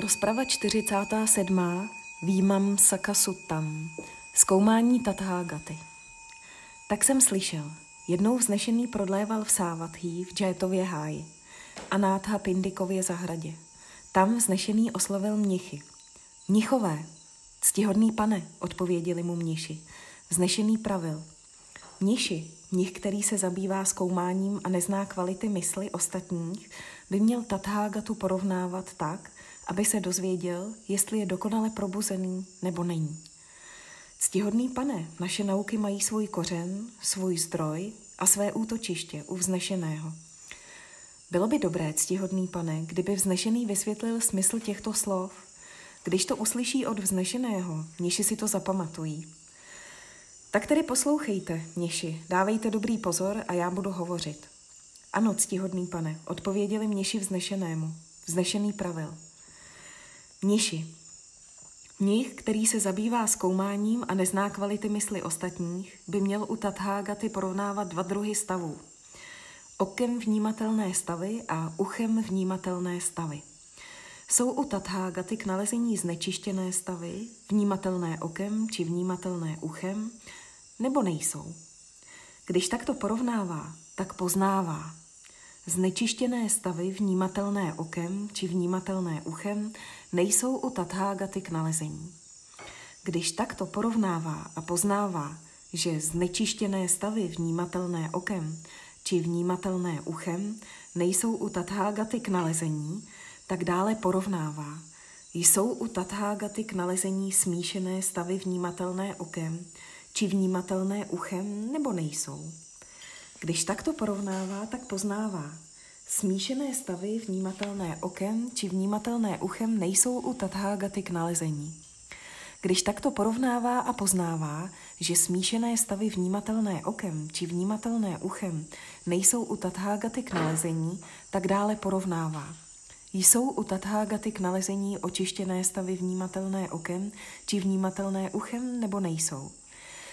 Rozprava 47. Výmam Sakasuttam. Zkoumání Tathágaty. Tak jsem slyšel. Jednou vznešený prodléval v Sávathí v Džétově háji a nátha Pindikově zahradě. Tam vznešený oslovil mnichy. Mnichové, ctihodný pane, odpověděli mu mniši. Vznešený pravil. Mniši, mnich, který se zabývá zkoumáním a nezná kvality mysli ostatních, by měl Tathágatu porovnávat tak, aby se dozvěděl, jestli je dokonale probuzený nebo není. Ctihodný pane, naše nauky mají svůj kořen, svůj zdroj a své útočiště u vznešeného. Bylo by dobré, ctihodný pane, kdyby vznešený vysvětlil smysl těchto slov. Když to uslyší od vznešeného, mniši si to zapamatují. Tak tedy poslouchejte, mniši, dávejte dobrý pozor a já budu hovořit. Ano, ctihodný pane, odpověděli mniši vznešenému. Vznešený pravil. Mniši. Mnich, který se zabývá zkoumáním a nezná kvality mysli ostatních, by měl u Tathágaty porovnávat dva druhy stavů. Okem vnímatelné stavy a uchem vnímatelné stavy. Jsou u Tathágaty k nalezení znečištěné stavy, vnímatelné okem či vnímatelné uchem, nebo nejsou. Když takto porovnává, tak poznává, Znečištěné stavy vnímatelné okem či vnímatelné uchem nejsou u Tathágaty k nalezení. Když takto porovnává a poznává, že znečištěné stavy vnímatelné okem či vnímatelné uchem nejsou u Tathágaty k nalezení, tak dále porovnává. Jsou u Tathágaty k nalezení smíšené stavy vnímatelné okem či vnímatelné uchem nebo nejsou. Když takto porovnává, tak poznává. Smíšené stavy vnímatelné okem či vnímatelné uchem nejsou u Tathágaty k nalezení. Když takto porovnává a poznává, že smíšené stavy vnímatelné okem či vnímatelné uchem nejsou u Tathágaty k nalezení, tak dále porovnává. Jsou u Tathágaty k nalezení očištěné stavy vnímatelné okem či vnímatelné uchem nebo nejsou.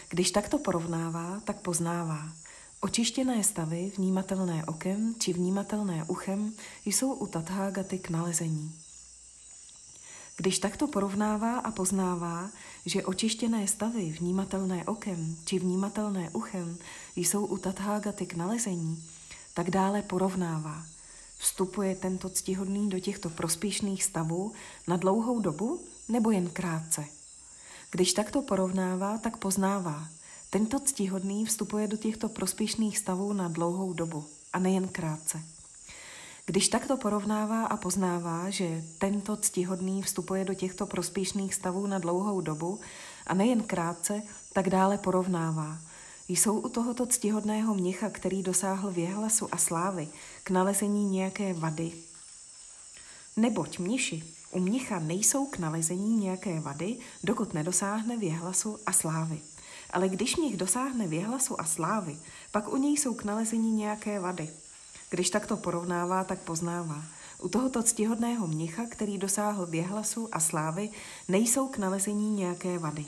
Když takto porovnává, tak poznává. Očištěné stavy, vnímatelné okem či vnímatelné uchem, jsou u Tathágaty k nalezení. Když takto porovnává a poznává, že očištěné stavy, vnímatelné okem či vnímatelné uchem, jsou u Tathágaty k nalezení, tak dále porovnává. Vstupuje tento ctihodný do těchto prospěšných stavů na dlouhou dobu nebo jen krátce? Když takto porovnává, tak poznává, tento ctihodný vstupuje do těchto prospěšných stavů na dlouhou dobu a nejen krátce. Když takto porovnává a poznává, že tento ctihodný vstupuje do těchto prospěšných stavů na dlouhou dobu a nejen krátce, tak dále porovnává. Jsou u tohoto ctihodného mnicha, který dosáhl věhlasu a slávy, k nalezení nějaké vady? Neboť mniši u mnicha nejsou k nalezení nějaké vady, dokud nedosáhne věhlasu a slávy. Ale když nich dosáhne věhlasu a slávy, pak u něj jsou k nalezení nějaké vady. Když takto porovnává, tak poznává. U tohoto ctihodného mnicha, který dosáhl věhlasu a slávy, nejsou k nalezení nějaké vady.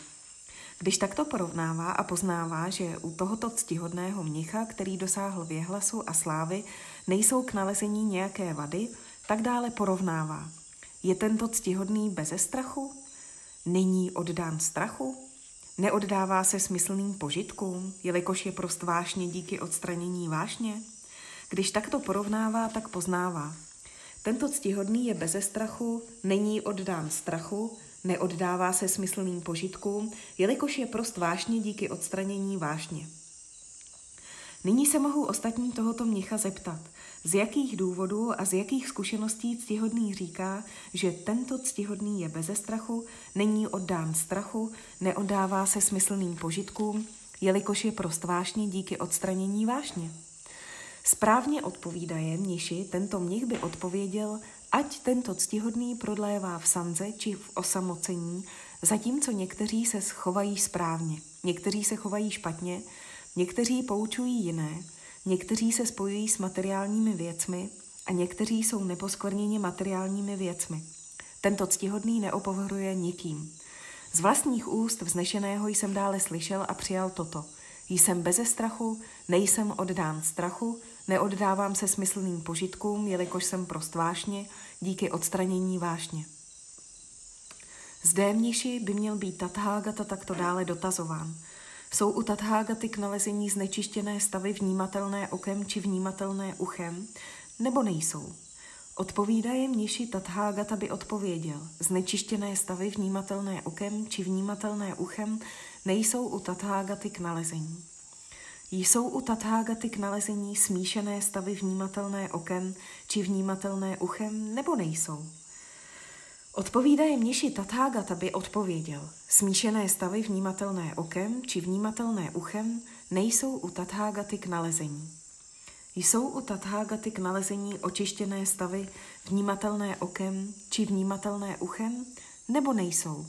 Když takto porovnává a poznává, že u tohoto ctihodného mnicha, který dosáhl věhlasu a slávy, nejsou k nalezení nějaké vady, tak dále porovnává. Je tento ctihodný beze strachu? Není oddán strachu? Neoddává se smyslným požitkům, jelikož je prost vášně díky odstranění vášně? Když takto porovnává, tak poznává. Tento ctihodný je beze strachu, není oddán strachu, neoddává se smyslným požitkům, jelikož je prost vášně díky odstranění vášně. Nyní se mohou ostatní tohoto mnicha zeptat, z jakých důvodů a z jakých zkušeností ctihodný říká, že tento ctihodný je beze strachu, není oddán strachu, neoddává se smyslným požitkům, jelikož je prost vášně díky odstranění vášně. Správně odpovídaje mniši, tento mnich by odpověděl, ať tento ctihodný prodlévá v sanze či v osamocení, zatímco někteří se chovají správně, někteří se chovají špatně, někteří poučují jiné, Někteří se spojují s materiálními věcmi a někteří jsou neposkvrněni materiálními věcmi. Tento ctihodný neopovruje nikým. Z vlastních úst vznešeného jsem dále slyšel a přijal toto. Jsem beze strachu, nejsem oddán strachu, neoddávám se smyslným požitkům, jelikož jsem prost vášně, díky odstranění vášně. Zde mniši by měl být Tathágata takto dále dotazován. Jsou u Tathágaty k nalezení znečištěné stavy vnímatelné okem či vnímatelné uchem, nebo nejsou? Odpovídaje mniši Tathágata by odpověděl, znečištěné stavy vnímatelné okem či vnímatelné uchem nejsou u Tathágaty k nalezení. Jsou u Tathágaty k nalezení smíšené stavy vnímatelné okem či vnímatelné uchem, nebo nejsou? Odpovídaje mniši Tathágata by odpověděl, smíšené stavy vnímatelné okem či vnímatelné uchem nejsou u Tathágaty k nalezení. Jsou u Tathágaty k nalezení očištěné stavy vnímatelné okem či vnímatelné uchem, nebo nejsou?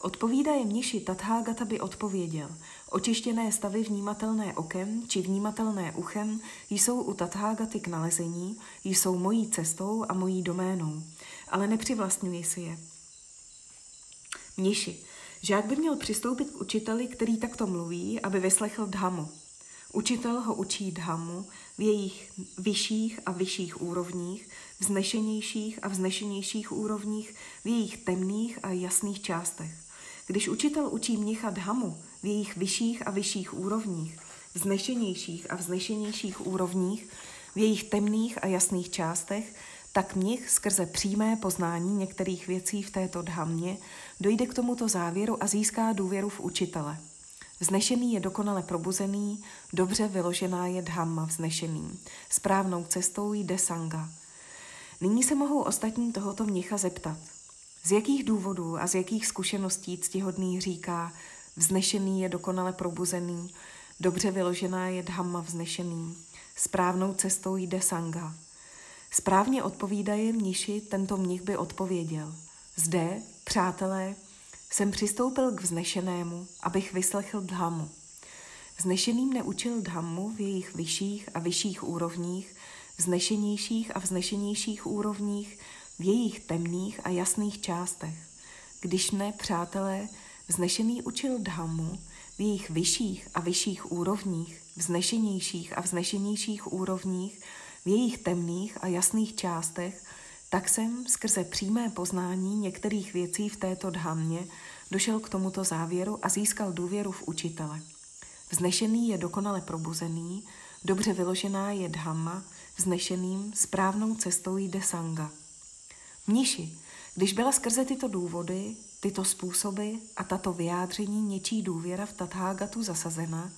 Odpovídaje mniši Tathágata by odpověděl, očištěné stavy vnímatelné okem či vnímatelné uchem jsou u Tathágaty k nalezení, jsou mojí cestou a mojí doménou, ale nepřivlastňuji si je. Mniši, žák by měl přistoupit k učiteli, který takto mluví, aby vyslechl dhamu. Učitel ho učí dhammu v jejich vyšších a vyšších úrovních, vznešenějších a vznešenějších úrovních, v jejich temných a jasných částech. Když učitel učí mnicha dhammu v jejich vyšších a vyšších úrovních, vznešenějších a vznešenějších úrovních, v jejich temných a jasných částech, tak mnich skrze přímé poznání některých věcí v této dhammě dojde k tomuto závěru a získá důvěru v učitele. Vznešený je dokonale probuzený, dobře vyložená je dhamma vznešeným. Správnou cestou jde sanga. Nyní se mohou ostatní tohoto mnicha zeptat. Z jakých důvodů a z jakých zkušeností ctihodný říká, vznešený je dokonale probuzený, dobře vyložená je dhamma vznešený. Správnou cestou jde sanga. Správně odpovídaje mniši, tento mnich by odpověděl. Zde, přátelé, jsem přistoupil k vznešenému, abych vyslechl dhammu. Vznešeným neučil dhammu v jejich vyšších a vyšších úrovních, vznešenějších a vznešenějších úrovních, v jejich temných a jasných částech. Když ne, přátelé, vznešený učil dhammu v jejich vyšších a vyšších úrovních, vznešenějších a vznešenějších úrovních, v jejich temných a jasných částech, tak jsem skrze přímé poznání některých věcí v této dhammě došel k tomuto závěru a získal důvěru v učitele. Vznešený je dokonale probuzený, dobře vyložená je dhamma, vznešeným správnou cestou jde sanga. Mniši, když byla skrze tyto důvody, tyto způsoby a tato vyjádření něčí důvěra v Tathágatu zasazena,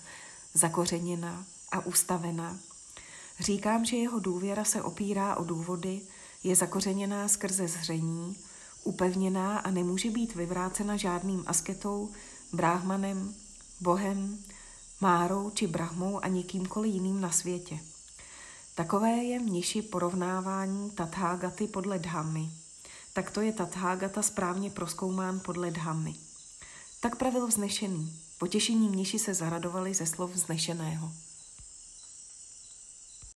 zakořeněna a ustavena, říkám, že jeho důvěra se opírá o důvody, je zakořeněná skrze zření, upevněná a nemůže být vyvrácena žádným asketou, bráhmanem, bohem, márou či brahmou a nikýmkoliv jiným na světě. Takové je mniši porovnávání Tathágaty podle Dhammy. Takto je Tathágata správně proskoumán podle Dhammy. Tak pravil vznešený. Potěšení mniši se zaradovali ze slov vznešeného.